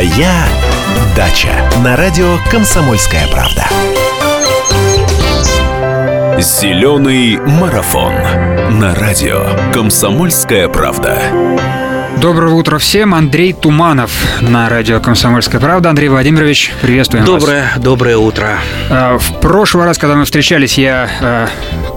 Моя дача на радио Комсомольская правда. Зеленый марафон на радио Комсомольская правда. Доброе утро всем. Андрей Туманов на радио «Комсомольская правда». Андрей Владимирович, приветствуем доброе, вас. Доброе утро. А, в прошлый раз, когда мы встречались, я а,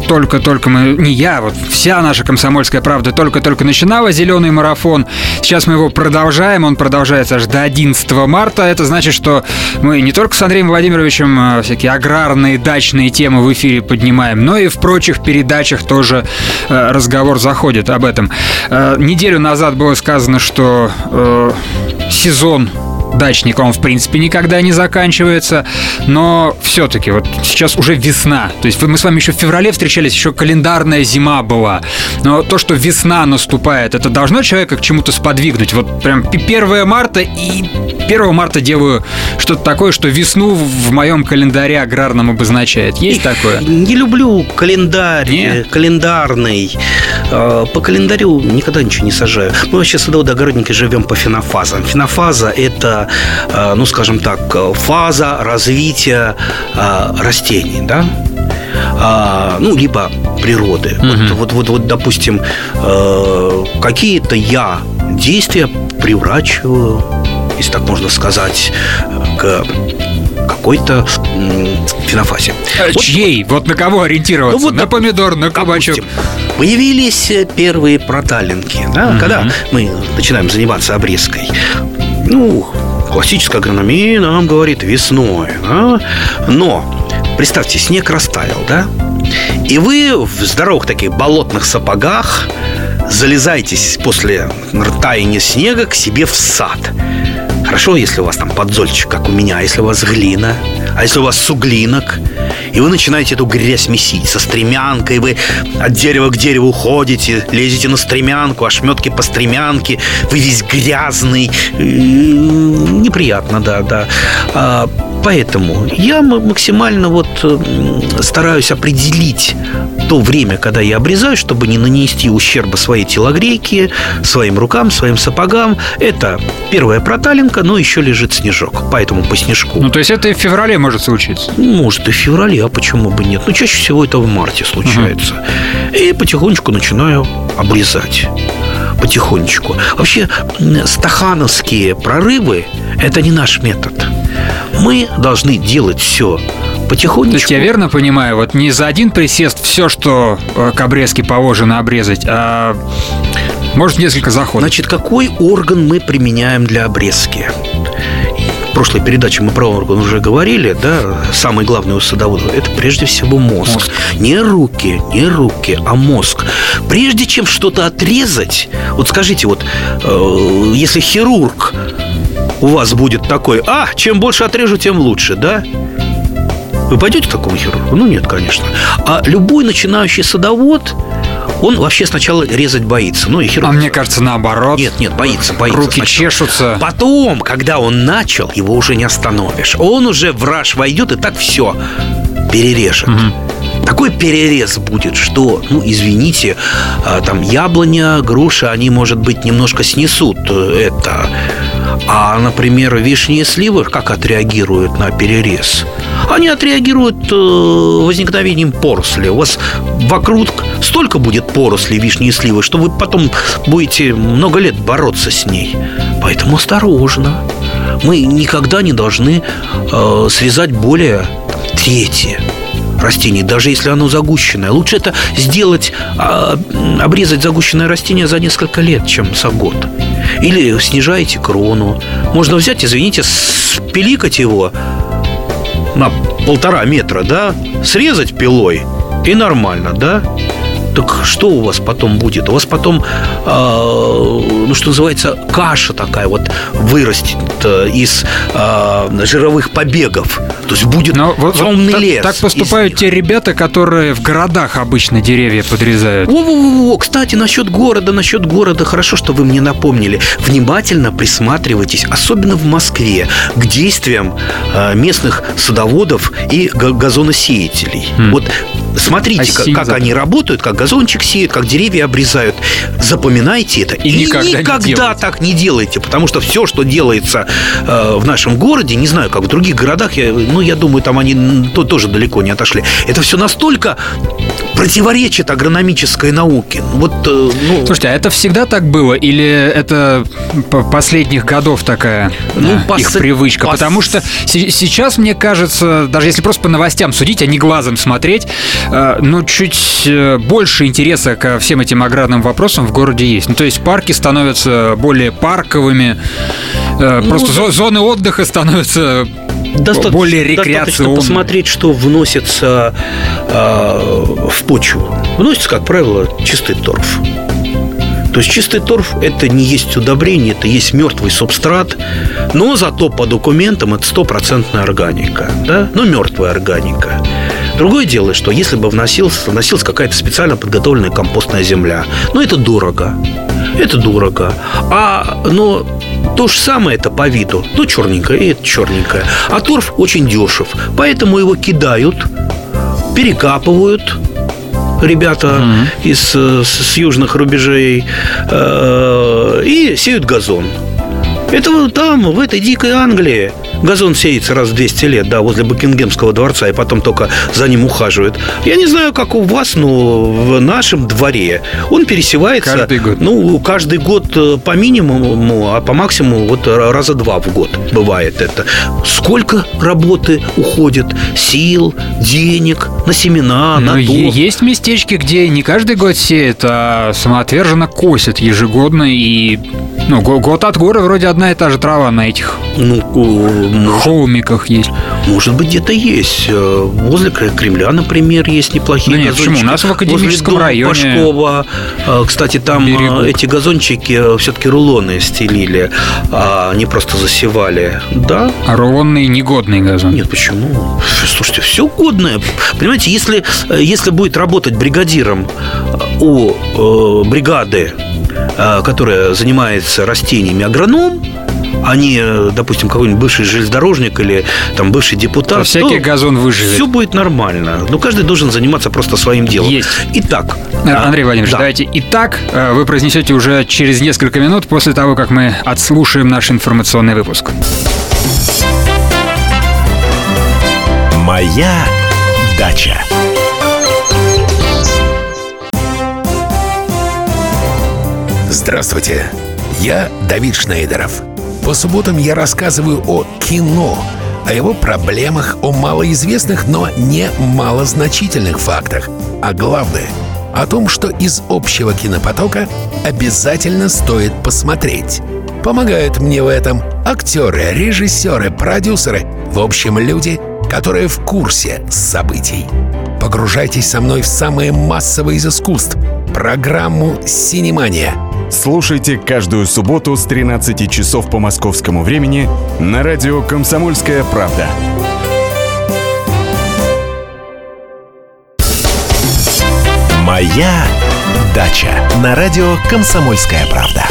только-только мы, не я, вот вся наша «Комсомольская правда» только-только начинала «Зеленый марафон». Сейчас мы его продолжаем, он продолжается аж до 11 марта. Это значит, что мы не только с Андреем Владимировичем а, всякие аграрные, дачные темы в эфире поднимаем, но и в прочих передачах тоже разговор заходит об этом. Неделю назад было сказано что сезон дачник, он в принципе никогда не заканчивается, но все-таки вот сейчас уже весна, то есть мы с вами еще в феврале встречались, еще календарная зима была, но то, что весна наступает, это должно человека к чему-то сподвигнуть, вот прям 1 марта и 1 марта делаю что-то такое, что весну в моем календаре аграрном обозначает. Есть такое? Не люблю календарь, Нет? календарный. А, по календарю никогда ничего не сажаю. Мы вообще садоводы-огородники живем по фенофазам. Фенофаза – это Э, ну, скажем так, фаза развития э, растений, да? А, ну, либо природы. Угу. Вот, вот, вот, вот, допустим, э, какие-то я действия приурачиваю, если так можно сказать, к какой-то фенофазе. Вот, Чьей? Вот на кого ориентироваться? Ну, вот, на помидор, на кабачок. Появились первые проталинки, да, угу. когда мы начинаем заниматься обрезкой. Ну, классическая агрономия нам говорит весной. Да? Но представьте, снег растаял, да? И вы в здоровых таких болотных сапогах залезаетесь после таяния снега к себе в сад. Хорошо, если у вас там подзольчик, как у меня, а если у вас глина, а если у вас суглинок, и вы начинаете эту грязь месить со стремянкой, вы от дерева к дереву ходите, лезете на стремянку, ошметки по стремянке, вы весь грязный, неприятно, да, да. Поэтому я максимально вот стараюсь определить то время, когда я обрезаю, чтобы не нанести ущерба своей телогрейке, своим рукам, своим сапогам. Это первая проталинка, но еще лежит снежок, поэтому по снежку. Ну, то есть это и в феврале может случиться? Может, и в феврале, а почему бы нет? Но чаще всего это в марте случается. Угу. И потихонечку начинаю обрезать потихонечку. Вообще, стахановские прорывы – это не наш метод. Мы должны делать все потихонечку. То есть я верно понимаю, вот не за один присест все, что э, к обрезке положено обрезать, а может несколько заходов. Значит, какой орган мы применяем для обрезки? В прошлой передаче мы про орган уже говорили, да, самый главный у садовода – это прежде всего мозг. мозг. Не руки, не руки, а мозг. Прежде чем что-то отрезать, вот скажите, вот э, если хирург у вас будет такой, а, чем больше отрежу, тем лучше, да? Вы пойдете к такому хирургу? Ну, нет, конечно. А любой начинающий садовод, он вообще сначала резать боится. Ну, и хирург... А мне кажется, наоборот. Нет, нет, боится, боится. Руки сначала. чешутся. Потом, когда он начал, его уже не остановишь. Он уже в раж войдет и так все перережет. Угу. Такой перерез будет, что, ну, извините, а, там яблоня, груша, они, может быть, немножко снесут э, это а, например, вишни и сливы как отреагируют на перерез? Они отреагируют э, возникновением поросли. У вас вокруг столько будет поросли вишни и сливы, что вы потом будете много лет бороться с ней. Поэтому осторожно. Мы никогда не должны э, срезать более трети растений, даже если оно загущенное. Лучше это сделать, а, обрезать загущенное растение за несколько лет, чем за год. Или снижаете крону. Можно взять, извините, спиликать его на полтора метра, да, срезать пилой и нормально, да, так что у вас потом будет? У вас потом, э, ну что называется, каша такая вот вырастет э, из э, жировых побегов. То есть будет Но темный вот лес. Так, так поступают те ребята, которые в городах обычно деревья подрезают. Во-во-во, кстати, насчет города, насчет города, хорошо, что вы мне напомнили. Внимательно присматривайтесь, особенно в Москве, к действиям э, местных садоводов и газоносеятелей. Mm. Вот смотрите, как, как они работают, как газончик сеют, как деревья обрезают. Запоминайте это. И, и никогда, никогда не так не делайте, потому что все, что делается э, в нашем городе, не знаю, как в других городах, я, ну, я думаю, там они то, тоже далеко не отошли. Это все настолько противоречит агрономической науке. Вот, э, ну... Слушайте, а это всегда так было? Или это последних годов такая ну, пос... их привычка? Пос... Потому что сейчас, мне кажется, даже если просто по новостям судить, а не глазом смотреть, э, ну, чуть э, больше интереса ко всем этим аграрным вопросам в городе есть. Ну, то есть парки становятся более парковыми, ну, просто зоны отдыха становятся достаточно, более рекреационными. Достаточно посмотреть, что вносится э, в почву. Вносится, как правило, чистый торф. То есть чистый торф – это не есть удобрение, это есть мертвый субстрат, но зато по документам это стопроцентная органика, да? но мертвая органика. Другое дело, что если бы вносилась, вносилась какая-то специально подготовленная компостная земля, ну это дорого, это дорого. А, но то же самое это по виду, ну черненькое и это черненькое. А торф очень дешев, поэтому его кидают, перекапывают, ребята mm из с, с южных рубежей э, и сеют газон. Это вот там, в этой дикой Англии. Газон сеется раз в 200 лет, да, возле Букингемского дворца, и потом только за ним ухаживают. Я не знаю, как у вас, но в нашем дворе он пересевается... Каждый год. Ну, каждый год э, по минимуму, а по максимуму вот раза два в год бывает это. Сколько работы уходит, сил, денег на семена, но на то. Есть местечки, где не каждый год сеют, а самоотверженно косят ежегодно, и ну, год от года вроде одна и та же трава на этих ну, может, холмиках есть. Может быть, где-то есть. Э, возле Кремля, например, есть неплохие да нет, почему? У нас в академическом Возле районе. Пашкова. Э, кстати, там э, Берегут. эти газончики все-таки рулоны стелили, а не просто засевали. Да? А рулонный негодный газон? Нет, почему? Слушайте, все годное. Понимаете, если, если будет работать бригадиром у э, бригады, э, которая занимается растениями агроном, а не, допустим, какой-нибудь бывший железнодорожник или там бывший депутат, то всякий газон выживет. Все будет нормально. Но каждый должен заниматься просто своим делом. Есть. Итак. Андрей Владимирович, да. давайте итак вы произнесете уже через несколько минут после того, как мы отслушаем наш информационный выпуск. Моя дача. Здравствуйте, я Давид Шнейдеров. По субботам я рассказываю о кино, о его проблемах, о малоизвестных, но не малозначительных фактах. А главное — о том, что из общего кинопотока обязательно стоит посмотреть. Помогают мне в этом актеры, режиссеры, продюсеры, в общем, люди — которые в курсе событий. Погружайтесь со мной в самое массовое из искусств — программу «Синемания». Слушайте каждую субботу с 13 часов по московскому времени на радио «Комсомольская правда». «Моя дача» на радио «Комсомольская правда».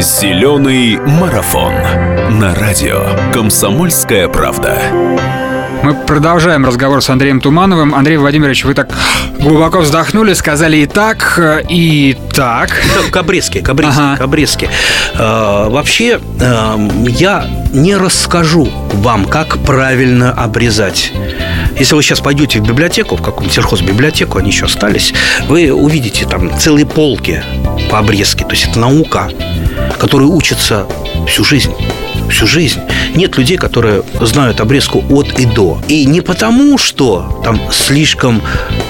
Зеленый марафон на радио «Комсомольская правда». Мы продолжаем разговор с Андреем Тумановым. Андрей Владимирович, вы так глубоко вздохнули, сказали и так, и так. Кабрески, кабрески, ага. кабрески. Э, вообще, э, я не расскажу вам, как правильно обрезать. Если вы сейчас пойдете в библиотеку, в какую-нибудь сельхозбиблиотеку, они еще остались, вы увидите там целые полки по обрезке. То есть это наука которые учатся всю жизнь всю жизнь. Нет людей, которые знают обрезку от и до. И не потому, что там слишком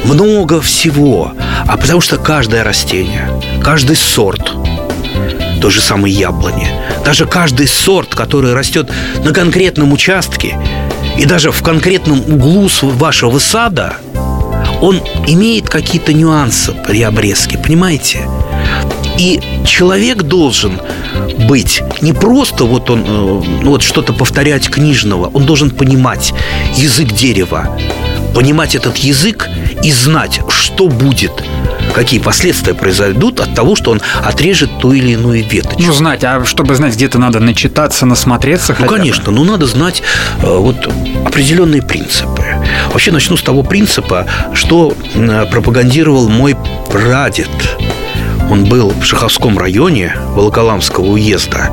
много всего, а потому что каждое растение, каждый сорт, той же самой яблони, даже каждый сорт, который растет на конкретном участке и даже в конкретном углу вашего сада, он имеет какие-то нюансы при обрезке, понимаете? И человек должен быть не просто вот он э, ну, вот что-то повторять книжного, он должен понимать язык дерева, понимать этот язык и знать, что будет какие последствия произойдут от того, что он отрежет ту или иную веточку. Ну, знать, а чтобы знать, где-то надо начитаться, насмотреться Ну, конечно, ну надо знать э, вот определенные принципы. Вообще начну с того принципа, что э, пропагандировал мой прадед. Он был в Шаховском районе Волоколамского уезда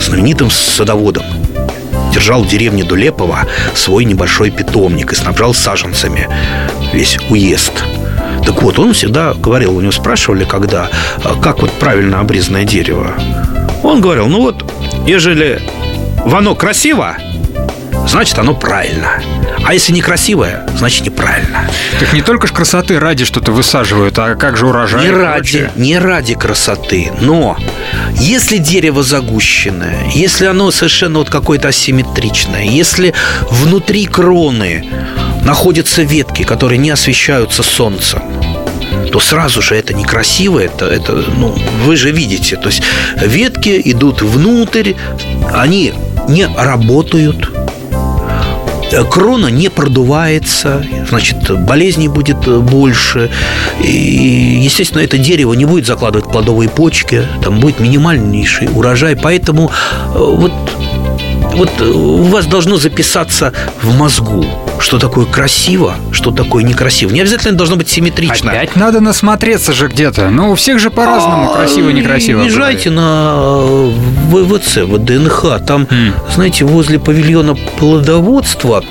знаменитым садоводом. Держал в деревне Дулепова свой небольшой питомник и снабжал саженцами весь уезд. Так вот, он всегда говорил, у него спрашивали, когда, а как вот правильно обрезанное дерево. Он говорил, ну вот, ежели оно красиво, значит оно правильно. А если некрасивое, значит неправильно. Так не только ж красоты ради что-то высаживают, а как же урожай? Не ради, не ради красоты, но если дерево загущенное, если оно совершенно вот какое-то асимметричное, если внутри кроны находятся ветки, которые не освещаются солнцем, то сразу же это некрасиво, это, это, ну, вы же видите, то есть ветки идут внутрь, они не работают, крона не продувается, значит, болезней будет э, больше. И, естественно, это дерево не будет закладывать плодовые почки, там будет минимальнейший урожай. Поэтому э, вот вот у вас должно записаться в мозгу, что такое красиво, что такое некрасиво. Не обязательно должно быть симметрично. Опять надо насмотреться же где-то. Ну, у всех же по-разному, А, красиво, некрасиво. Езжайте на э, ВВЦ, ВДНХ. Там, М. знаете, возле павильона плодоводства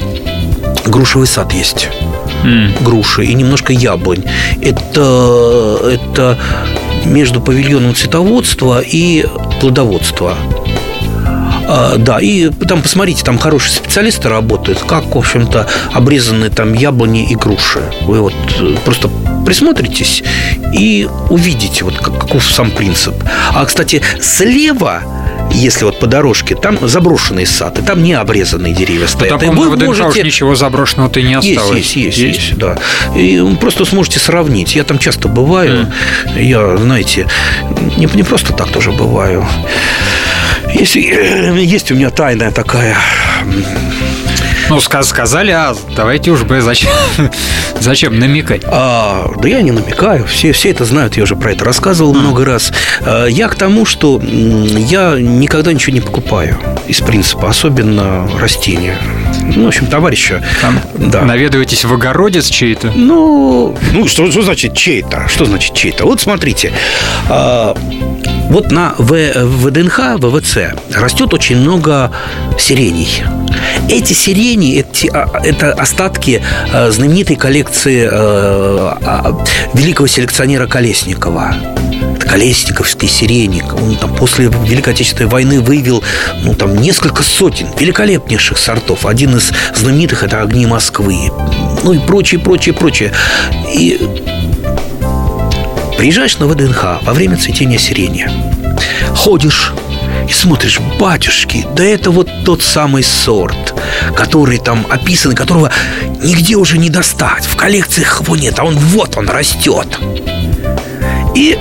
грушевый сад есть. М. Груши и немножко яблонь. Это, это между павильоном цветоводства и плодоводства. А, да, и там посмотрите, там хорошие специалисты работают, как, в общем-то, обрезаны там яблони и груши. Вы вот э, просто присмотритесь и увидите, вот как- каков сам принцип. А, кстати, слева если вот по дорожке, там заброшенный сад, и там не обрезанные деревья стоят. там, И вы в можете- ничего заброшенного-то и не есть, осталось. есть, есть, есть, да. И вы просто сможете сравнить. Я там часто бываю. Я, знаете, не, не просто так тоже бываю. Есть, есть у меня тайная такая. Ну, сказ- сказали, а давайте уж бы зачем, зачем намекать? А, да я не намекаю, все, все это знают, я уже про это рассказывал много раз. А, я к тому, что я никогда ничего не покупаю из принципа, особенно растения. Ну, в общем, товарища. Там да. наведываетесь в огородец чей-то? Ну, ну что, что значит чей-то? Что значит чей-то? Вот смотрите, а, вот на ВДНХ, ВВЦ растет очень много сирений. Эти сирени, эти, а, это остатки а, знаменитой коллекции а, а, великого селекционера Колесникова. Это Колесниковский сиренник. Он там после Великой Отечественной войны вывел ну, там, несколько сотен великолепнейших сортов. Один из знаменитых – это «Огни Москвы». Ну и прочее, прочее, прочее. И приезжаешь на ВДНХ во время цветения сирени, ходишь и смотришь, батюшки, да это вот тот самый сорт, который там описан, которого нигде уже не достать. В коллекциях его нет, а он вот он растет. И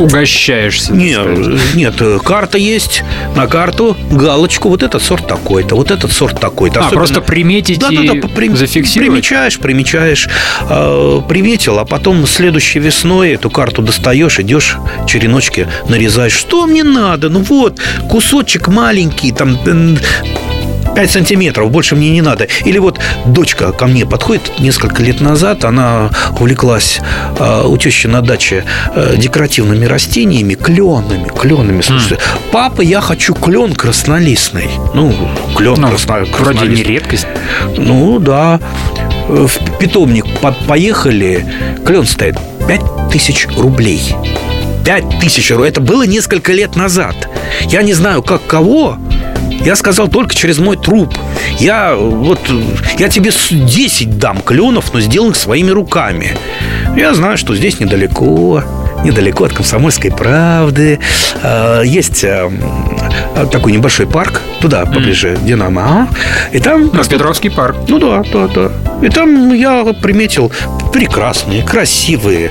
Угощаешься. нет, нет, э, карта есть. На карту галочку. Вот этот сорт такой-то, вот этот сорт такой-то. А, Особенно- просто приметить да, и да, да, при- зафиксировать? Примечаешь, примечаешь, э, приметил, а потом следующей весной эту карту достаешь, идешь, череночки нарезаешь. Что мне надо? Ну вот, кусочек маленький, там м, 5 сантиметров, больше мне не надо. Или вот дочка ко мне подходит несколько лет назад, она увлеклась э, у тещи на даче э, декоративными растениями, кленами, кленами. Слушай, папа, я хочу клен краснолистный. Ну, клен Ну, красно- вроде не редкость. Ну да. В питомник по- поехали, клен стоит 5 тысяч рублей. 5 тысяч рублей. Это было несколько лет назад. Я не знаю, как кого. Я сказал только через мой труп. Я вот я тебе с- 10 дам кленов, но сделанных своими руками. Я знаю, что здесь недалеко, недалеко от комсомольской правды. э, Есть э, э, такой небольшой парк, туда поближе, Динамо. а? И там Ну, Петровский парк. ну да, да, да. И там я приметил прекрасные, красивые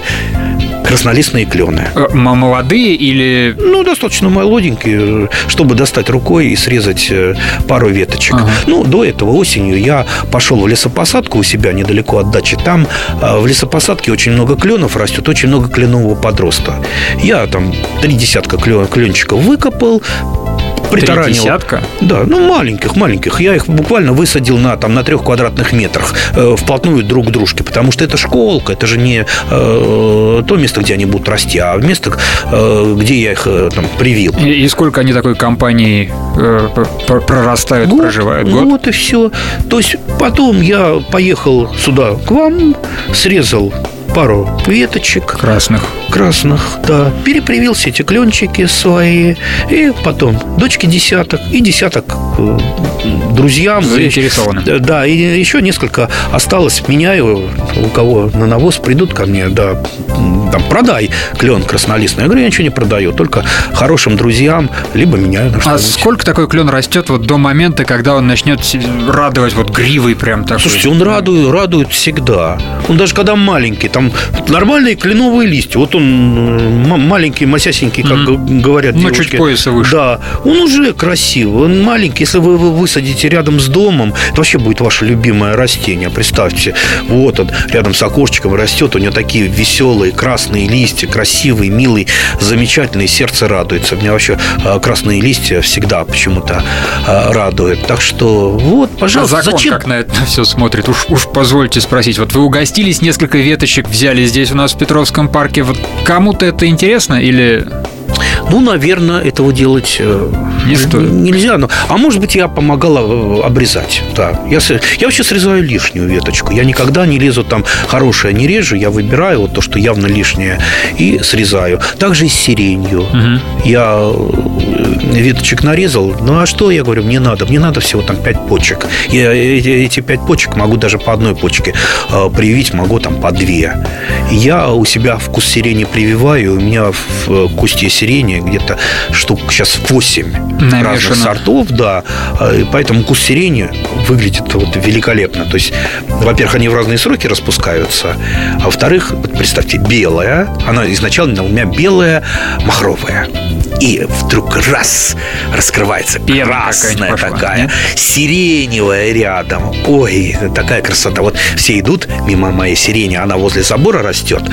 краснолистные клены. Э, Молодые или... Ну, достаточно молоденькие, чтобы достать рукой и срезать э, пару веточек. Ага. Ну, до этого осенью я пошел в лесопосадку у себя недалеко от дачи. Там э, в лесопосадке очень много кленов растет, очень много кленового подроста. Я там три десятка клен, кленчиков выкопал, Три притаранил. десятка? Да, ну маленьких, маленьких. Я их буквально высадил на, там, на трех квадратных метрах э, вплотную друг к дружке, потому что это школка, это же не э, то место, где они будут расти, а место, э, где я их э, там, привил. И, и сколько они такой компании э, пр- пр- прорастают, проживают? Год? Вот и все. То есть потом я поехал сюда к вам, срезал пару веточек. Красных. красных, да, перепривил все эти кленчики свои, и потом дочки десяток, и десяток друзьям. Заинтересованным. И- да, и еще несколько осталось, меняю, у кого на навоз придут ко мне, да, там, продай клен краснолистный. Я говорю, я ничего не продаю, только хорошим друзьям, либо меняю А сколько такой клен растет вот до момента, когда он начнет радовать вот гривой прям такой? Слушайте, он радует, радует всегда. Он даже когда маленький, там нормальные кленовые листья. Вот он маленький, масясенький, как г- говорят Ну, девушки. чуть пояса выше. Да, он уже красивый, он маленький. Если вы его высадите рядом с домом, это вообще будет ваше любимое растение. Представьте, вот он рядом с окошечком растет, у него такие веселые красные листья, красивый, милый, замечательный, сердце радуется. Меня вообще э, красные листья всегда почему-то э, радуют. Так что вот, А пожалуйста, закон зачем как на это все смотрит? Уж, уж позвольте спросить. Вот вы угостились, несколько веточек взяли здесь у нас в Петровском парке. Вот кому-то это интересно или... Ну, наверное, этого делать э, Не стоит. нельзя. Но, а может быть, я помогала э, обрезать. Да. Я, я вообще срезаю лишнюю веточку. Я никогда не лезу там хорошее не режу. Я выбираю вот то, что явно лишнее, и срезаю. Также и с сиренью. Я э, веточек нарезал. Ну, а что, я говорю, мне надо? Мне надо всего там 5 почек. Я эти, эти 5 почек могу даже по одной почке э, привить, могу там по две. Я у себя вкус сирени прививаю. У меня в кусте сирени где-то штук сейчас 8 Намешано. разных сортов, да. Э, и Поэтому куст сирени выглядит вот великолепно. То есть, во-первых, они в разные сроки распускаются, а во-вторых, представьте, белая, она изначально у меня белая, махровая. И вдруг раз раскрывается красная пошла, такая, нет? сиреневая рядом. Ой, такая красота. Вот все идут мимо моей сирени, она возле забора растет,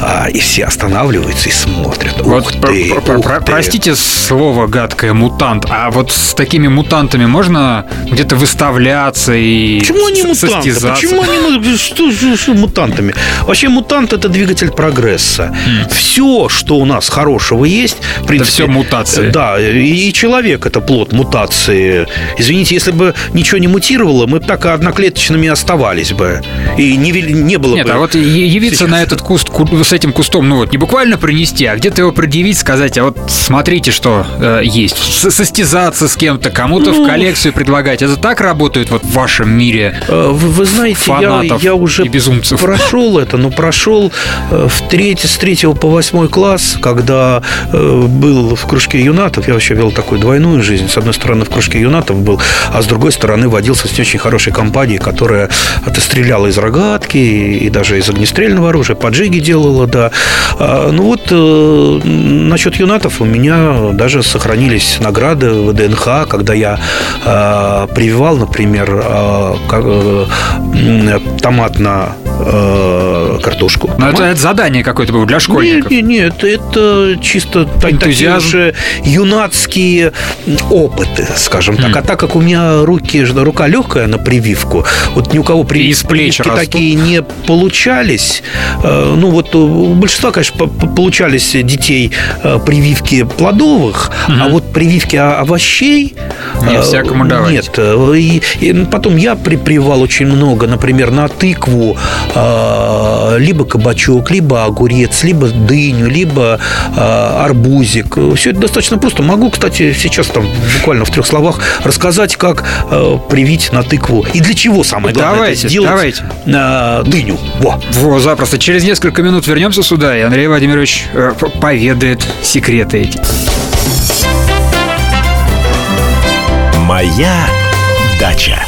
а, и все останавливаются и смотрят. Вот Ух про- ты, про- про- ух про- ты. простите слово гадкое мутант, а вот с такими мутантами можно где-то выставляться и Почему они мутанты? состязаться? Почему они что, что- что мутантами? Вообще мутант это двигатель прогресса. Все, что у нас хорошего есть, в принципе, мутации. Да, и, человек это плод мутации. Извините, если бы ничего не мутировало, мы бы так и одноклеточными оставались бы. И не, не было Нет, бы. а вот явиться сейчас- на этот куст ку- с этим кустом, ну вот, не буквально принести, а где-то его предъявить, сказать, а вот смотрите, что э, есть. Состязаться с кем-то, кому-то Ну. в коллекцию предлагать. Это так работает вот в вашем мире? Э, Вы, вы знаете, я, Фанатов я уже и безумцев. прошел это, но прошел э, в третий, с третьего по восьмой класс, когда э, был в кружке юнатов. Я вообще вел такую двойную жизнь. С одной стороны, в кружке юнатов был, а с другой стороны, водился с не очень хорошей компанией, которая это стреляла из рогатки и даже из огнестрельного оружия, поджиги делала, да. А, ну вот, э, насчет юнатов у меня даже сохранились награды в ДНХ, когда я э, прививал, например, как, э, м, томатно э, картошку. Ну, это, это задание какое-то было для школьников. Нет, нет, нет, это чисто Энтузиазм. Уже юнацкие опыты, скажем так. Хм. А так как у меня руки, рука легкая на прививку, вот ни у кого плеч прививки растут. такие не получались. Э, Ну вот у большинства, конечно, по- по- получались детей э, прививки плодовых, а вот прививки овощей Не э, всякому давать. Нет, и, и потом я при- прививал очень много, например, на тыкву, либо кабачок, либо огурец, либо дыню, либо арбузик. Все это достаточно просто. Могу, кстати, сейчас там буквально в трех словах рассказать, как э, привить на тыкву и для чего самое главное Давайте, это сделать давайте. на дыню. Во. Во, запросто. Через несколько минут вернемся сюда, и Андрей Владимирович э, поведает секреты эти. Моя дача.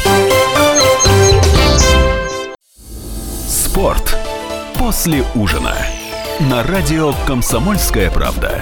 Спорт после ужина. на радио «Комсомольская правда».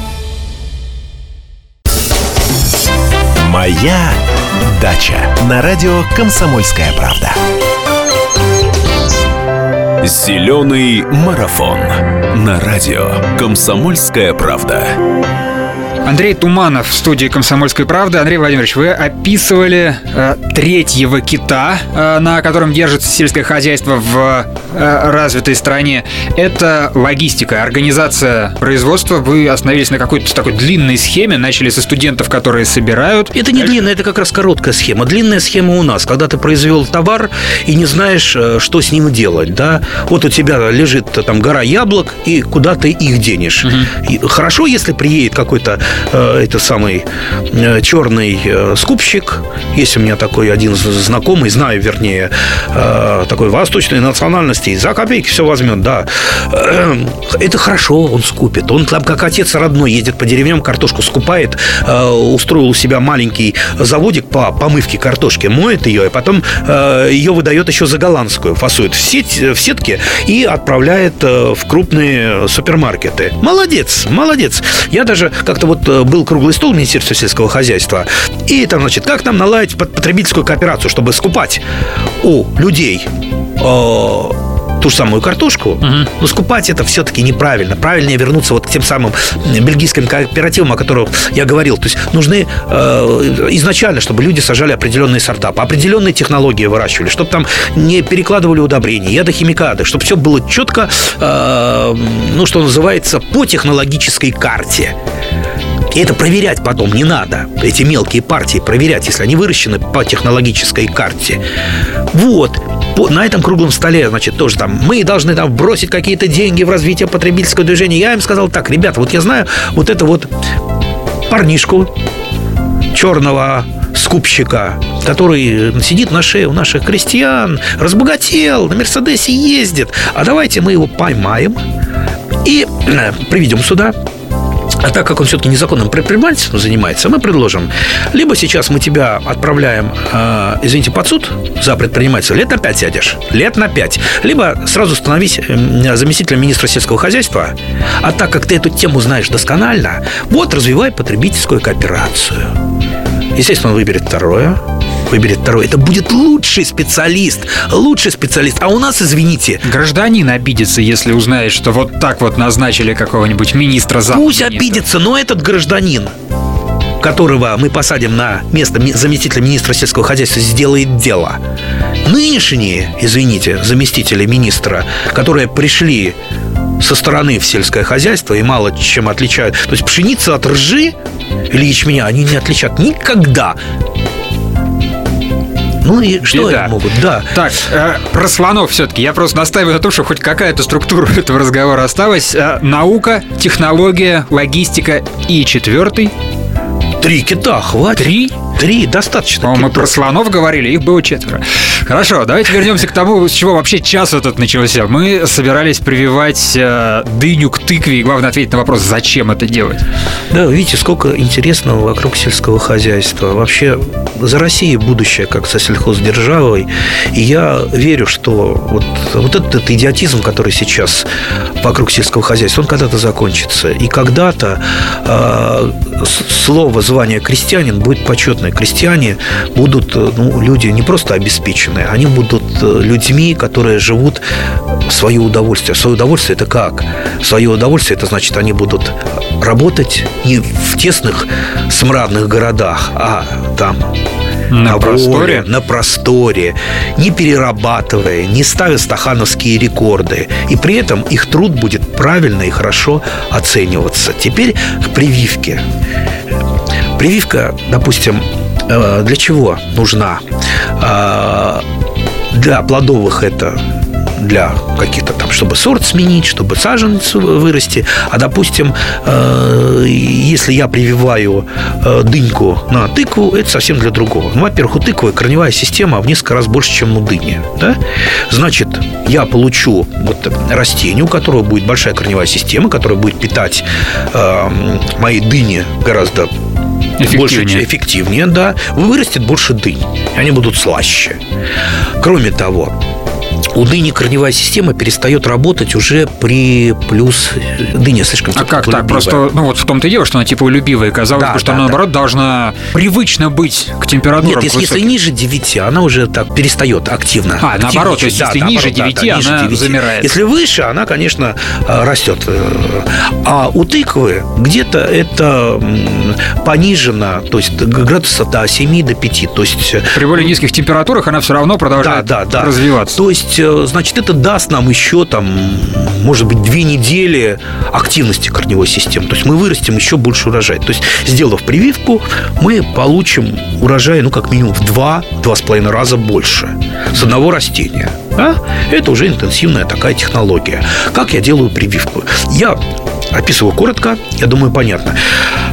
«Моя дача» на радио «Комсомольская правда». Зеленый марафон на радио «Комсомольская правда». Андрей Туманов в студии «Комсомольской правды». Андрей Владимирович, вы описывали э, третьего кита, э, на котором держится сельское хозяйство в э, развитой стране. Это логистика, организация производства. Вы остановились на какой-то такой длинной схеме, начали со студентов, которые собирают. Это не длинная, это как раз короткая схема. Длинная схема у нас, когда ты произвел товар и не знаешь, э, что с ним делать. Да? Вот у тебя лежит там гора яблок, и куда ты их денешь. И хорошо, если приедет какой-то это самый э, черный э, скупщик. Есть у меня такой один знакомый, знаю, вернее, э, такой восточной национальности. За копейки все возьмет, да. Э, Это хорошо, он скупит. Он там как отец родной ездит по деревням, картошку скупает, э, устроил у себя маленький заводик по помывке картошки, моет ее, и потом э, ее выдает еще за голландскую, фасует в, сеть, в сетке и отправляет э, в крупные супермаркеты. Молодец, молодец. Я даже как-то вот э, был круглый стол в Министерстве сельского хозяйства, и там, значит, как нам наладить потребительскую кооперацию, чтобы скупать у людей э, ту же самую картошку, но скупать это все-таки неправильно. Правильнее вернуться вот к тем самым бельгийским кооперативам, о которых я говорил. То есть нужны э, изначально, чтобы люди сажали определенные сорта, по определенной технологии выращивали, чтобы там не перекладывали удобрения, ядохимикаты, чтобы все было четко, э, ну, что называется, по технологической карте. И это проверять потом не надо. Эти мелкие партии проверять, если они выращены по технологической карте. Вот. На этом круглом столе, значит, тоже там мы должны там бросить какие-то деньги в развитие потребительского движения. Я им сказал так, ребята, вот я знаю вот это вот парнишку черного скупщика, который сидит на шее у наших крестьян, разбогател, на Мерседесе ездит. А давайте мы его поймаем и э, приведем сюда. А так как он все-таки незаконным предпринимательством занимается, мы предложим, либо сейчас мы тебя отправляем, э, извините, под суд за предпринимательство, лет на 5 сядешь, лет на 5, либо сразу становись заместителем министра сельского хозяйства, а так как ты эту тему знаешь досконально, вот развивай потребительскую кооперацию. Естественно, он выберет второе, выберет второе. Это будет лучший специалист, лучший специалист. А у нас, извините, Гражданин обидится, если узнает, что вот так вот назначили какого-нибудь министра Пусть замминистра. обидится, но этот гражданин, которого мы посадим на место заместителя министра сельского хозяйства, сделает дело. Нынешние, извините, заместители министра, которые пришли со стороны в сельское хозяйство и мало чем отличают. То есть пшеница от ржи или ячменя они не отличат никогда. Ну и что Беда. они могут? Да. Так, э, про слонов все-таки. Я просто настаиваю на том, что хоть какая-то структура этого разговора осталась. Э, наука, технология, логистика и четвертый. Три кита, хватит. Три? Три, достаточно. По-моему, мы про слонов говорили, их было четверо. Хорошо, давайте вернемся к тому, с чего вообще час этот начался. Мы собирались прививать э, дыню к тыкве, и главное ответить на вопрос, зачем это делать. Да, видите, сколько интересного вокруг сельского хозяйства. Вообще, за Россией будущее, как за сельхоздержавой. И я верю, что вот, вот этот идиотизм, который сейчас вокруг сельского хозяйства, он когда-то закончится. И когда-то э, слово, звание крестьянин будет почетное. Крестьяне будут э, ну, люди не просто обеспеченные, они будут э, людьми, которые живут в свое удовольствие. Свое удовольствие это как? Свое удовольствие это значит, они будут работать не в тесных смрадных городах, а там На воле, просторе? на просторе, не перерабатывая, не ставя стахановские рекорды. И при этом их труд будет правильно и хорошо оцениваться. Теперь к прививке. Прививка, допустим, для чего нужна? Э, Для плодовых это для каких-то там, чтобы сорт сменить, чтобы саженец вырасти. А, допустим, э, если я прививаю э, дыньку на тыкву, это совсем для другого. Ну, во-первых, у тыквы корневая система в несколько раз больше, чем у дыни. Да? Значит, я получу вот растение, у которого будет большая корневая система, которая будет питать э, мои дыни гораздо Эффективнее. больше эффективнее, да, вырастет больше дынь. Они будут слаще. Кроме того, у дыни корневая система перестает работать уже при плюс дыня слишком А как так? Просто, ну вот в том-то и дело, что она типа любивая. Казалось Да, бы, что да, она, да. наоборот, должна привычно быть к температурам Нет, если, если ниже 9, она уже так перестает активно. А, наоборот, то есть активничать. если ниже 9, она замирает. Если выше, она, конечно, э, растет. А у тыквы где-то это понижено, то есть градуса до 7 до 5. То есть При более низких температурах она все равно продолжает да, да, да. развиваться. То есть, значит, это даст нам еще там, может быть, две недели активности корневой системы. То есть мы вырастим еще больше урожая. То есть, сделав прививку, мы получим урожай, ну, как минимум в два, два с половиной раза больше с одного растения. Да? Это уже интенсивная такая технология. Как я делаю прививку? Я описываю коротко, я думаю, понятно.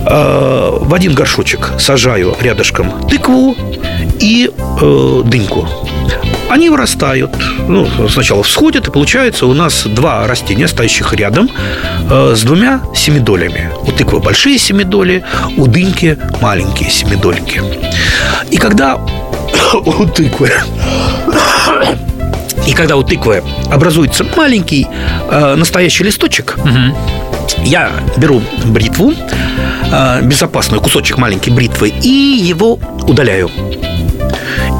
Э, В один горшочек сажаю рядышком тыкву и э, дыньку. Они вырастают, ну, сначала всходят, и получается у нас два растения, стоящих рядом, э, с двумя семидолями. У тыквы большие семидоли, у дыньки маленькие семидольки. И когда у тыквы и когда у тыквы образуется маленький э, настоящий листочек, я беру бритву, э, безопасный кусочек маленькой бритвы, и его удаляю.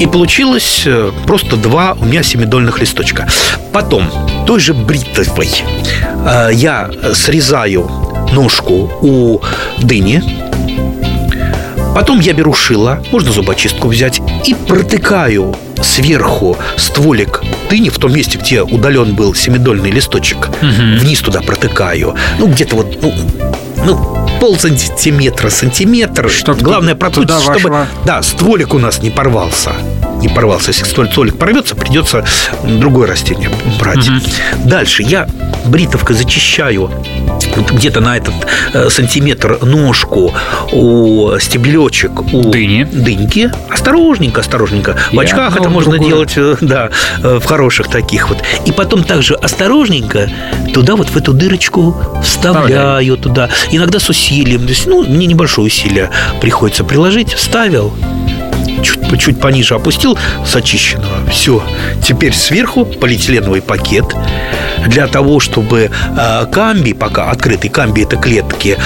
И получилось э, просто два у меня семидольных листочка. Потом той же бритвой э, я срезаю ножку у дыни. Потом я беру шило, можно зубочистку взять, и протыкаю сверху стволик дыни в том месте, где удален был семидольный листочек. Вниз туда протыкаю. Ну, где-то вот, ну, ну пол сантиметра, сантиметр. Чтоб Главное проткнуть, чтобы вошло. да, стволик у нас не порвался. Не порвался. Если стволик порвется, придется другое растение брать. Дальше я бритовкой зачищаю вот где-то на этот э, сантиметр ножку у стеблечек у Дыни. дыньки. Осторожненько, осторожненько. В И очках это можно другое. делать, э, да, э, в хороших таких вот. И потом также осторожненько туда вот в эту дырочку вставляю туда. Иногда с усилием. То есть, ну, мне небольшое усилие приходится приложить. Вставил, чуть, чуть пониже опустил с очищенного. Все. Теперь сверху полиэтиленовый пакет для того, чтобы э, камби, пока открытый камби это клетки,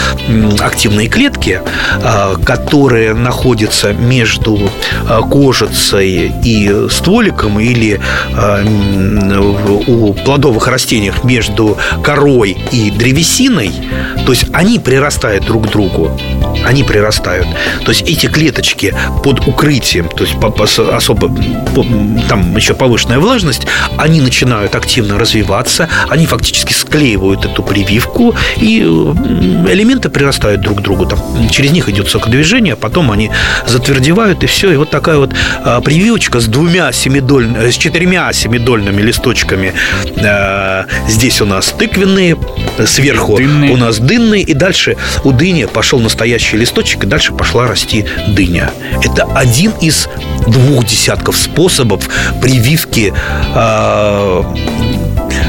активные клетки, э, которые находятся между э, кожицей и стволиком или у плодовых растений между корой и древесиной, то есть они прирастают друг к другу. Они прирастают. То есть эти клеточки под укрытием, то есть по- по- особо по- там еще повышенная влажность, они начинают активно развиваться, они фактически склеивают эту прививку, и м, элементы прирастают друг к другу. Там, через них идет сокодвижение, а потом они затвердевают, и все. И вот такая вот а, прививочка с двумя семидольными, с четырьмя семидольными листочками. А, здесь у нас тыквенные, сверху Дынные. у нас дынные, и дальше у дыни пошел настоящий листочек, и дальше пошла расти дыня. Это один из двух десятков способов прививки а,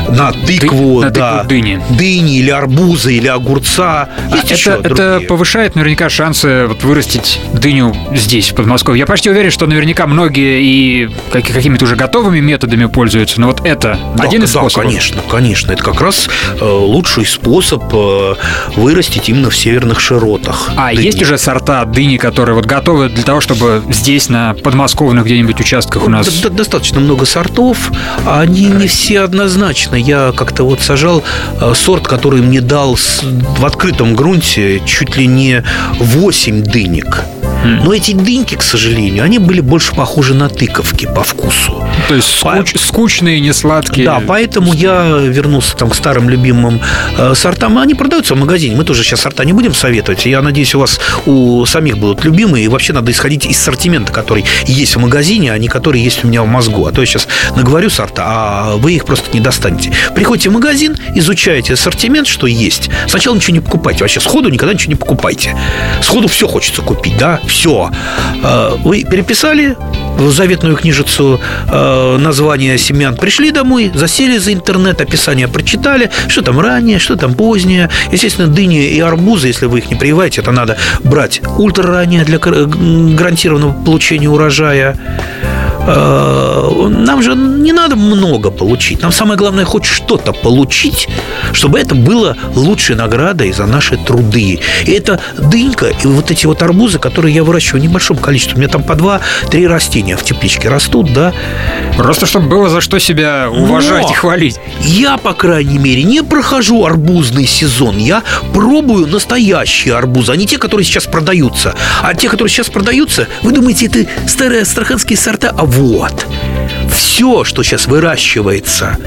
на тыкву, на да, тыкву дыни. дыни или арбуза или огурца. А Есть еще это, это повышает наверняка шансы вот вырастить дыню здесь, в Подмосковье. Я почти уверен, что наверняка многие и как- какими-то уже готовыми методами пользуются, но вот это Да, один из да, способов. конечно, конечно. Это как раз э, лучший способ э, вырастить именно в северных широтах. А дыни. есть уже сорта дыни, которые вот готовы для того, чтобы здесь, на подмосковных где-нибудь участках у нас... Д- д- Достаточно много сортов, а они не все однозначно. Я как-то вот сажал э, сорт, который мне дал в открытом грунте чуть ли не 8 дынек. Но эти дыньки, к сожалению, они были больше похожи на тыковки по вкусу. То есть По- скуч- скучные, не сладкие. Да, поэтому я вернулся там к старым любимым э, сортам. Они продаются в магазине. Мы тоже сейчас сорта не будем советовать. Я надеюсь, у вас у самих будут любимые. И вообще надо исходить из ассортимента, который есть в магазине, а не который есть у меня в мозгу. А то я сейчас наговорю сорта, а вы их просто не достанете. Приходите в магазин, изучаете ассортимент, что есть. Сначала ничего не покупайте. Вообще сходу никогда ничего не покупайте. Сходу все хочется купить, да? Все. Вы переписали в заветную книжицу э, название семян, пришли домой, засели за интернет, описание прочитали, что там раннее, что там позднее. Естественно, дыни и арбузы, если вы их не прививаете, это надо брать ультра раннее для гар- гарантированного получения урожая. Э, Нам же не надо много получить. Нам самое главное хоть что-то получить, чтобы это было лучшей наградой за наши труды. И это дынька и вот эти вот арбузы, которые я выращиваю в небольшом количестве. У меня там по два-три растения в тепличке растут, да. Просто чтобы было за что себя уважать Но и хвалить. Я, по крайней мере, не прохожу арбузный сезон. Я пробую настоящие арбузы, а не те, которые сейчас продаются. А те, которые сейчас продаются, вы думаете, это старые астраханские сорта? А вот. Все, что сейчас выращивается,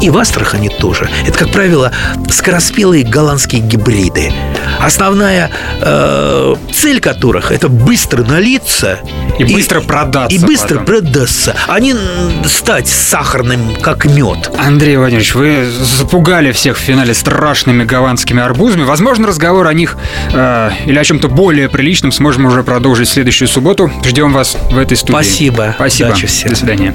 и в Астрахани тоже. Это, как правило, скороспелые голландские гибриды. Основная э, цель которых это быстро налиться И быстро продаться И быстро потом. продаться, а не стать сахарным, как мед. Андрей Владимирович, вы запугали всех в финале страшными голландскими арбузами. Возможно, разговор о них э, или о чем-то более приличном сможем уже продолжить в следующую субботу. Ждем вас в этой студии. Спасибо. Спасибо. Удачи всем. До свидания.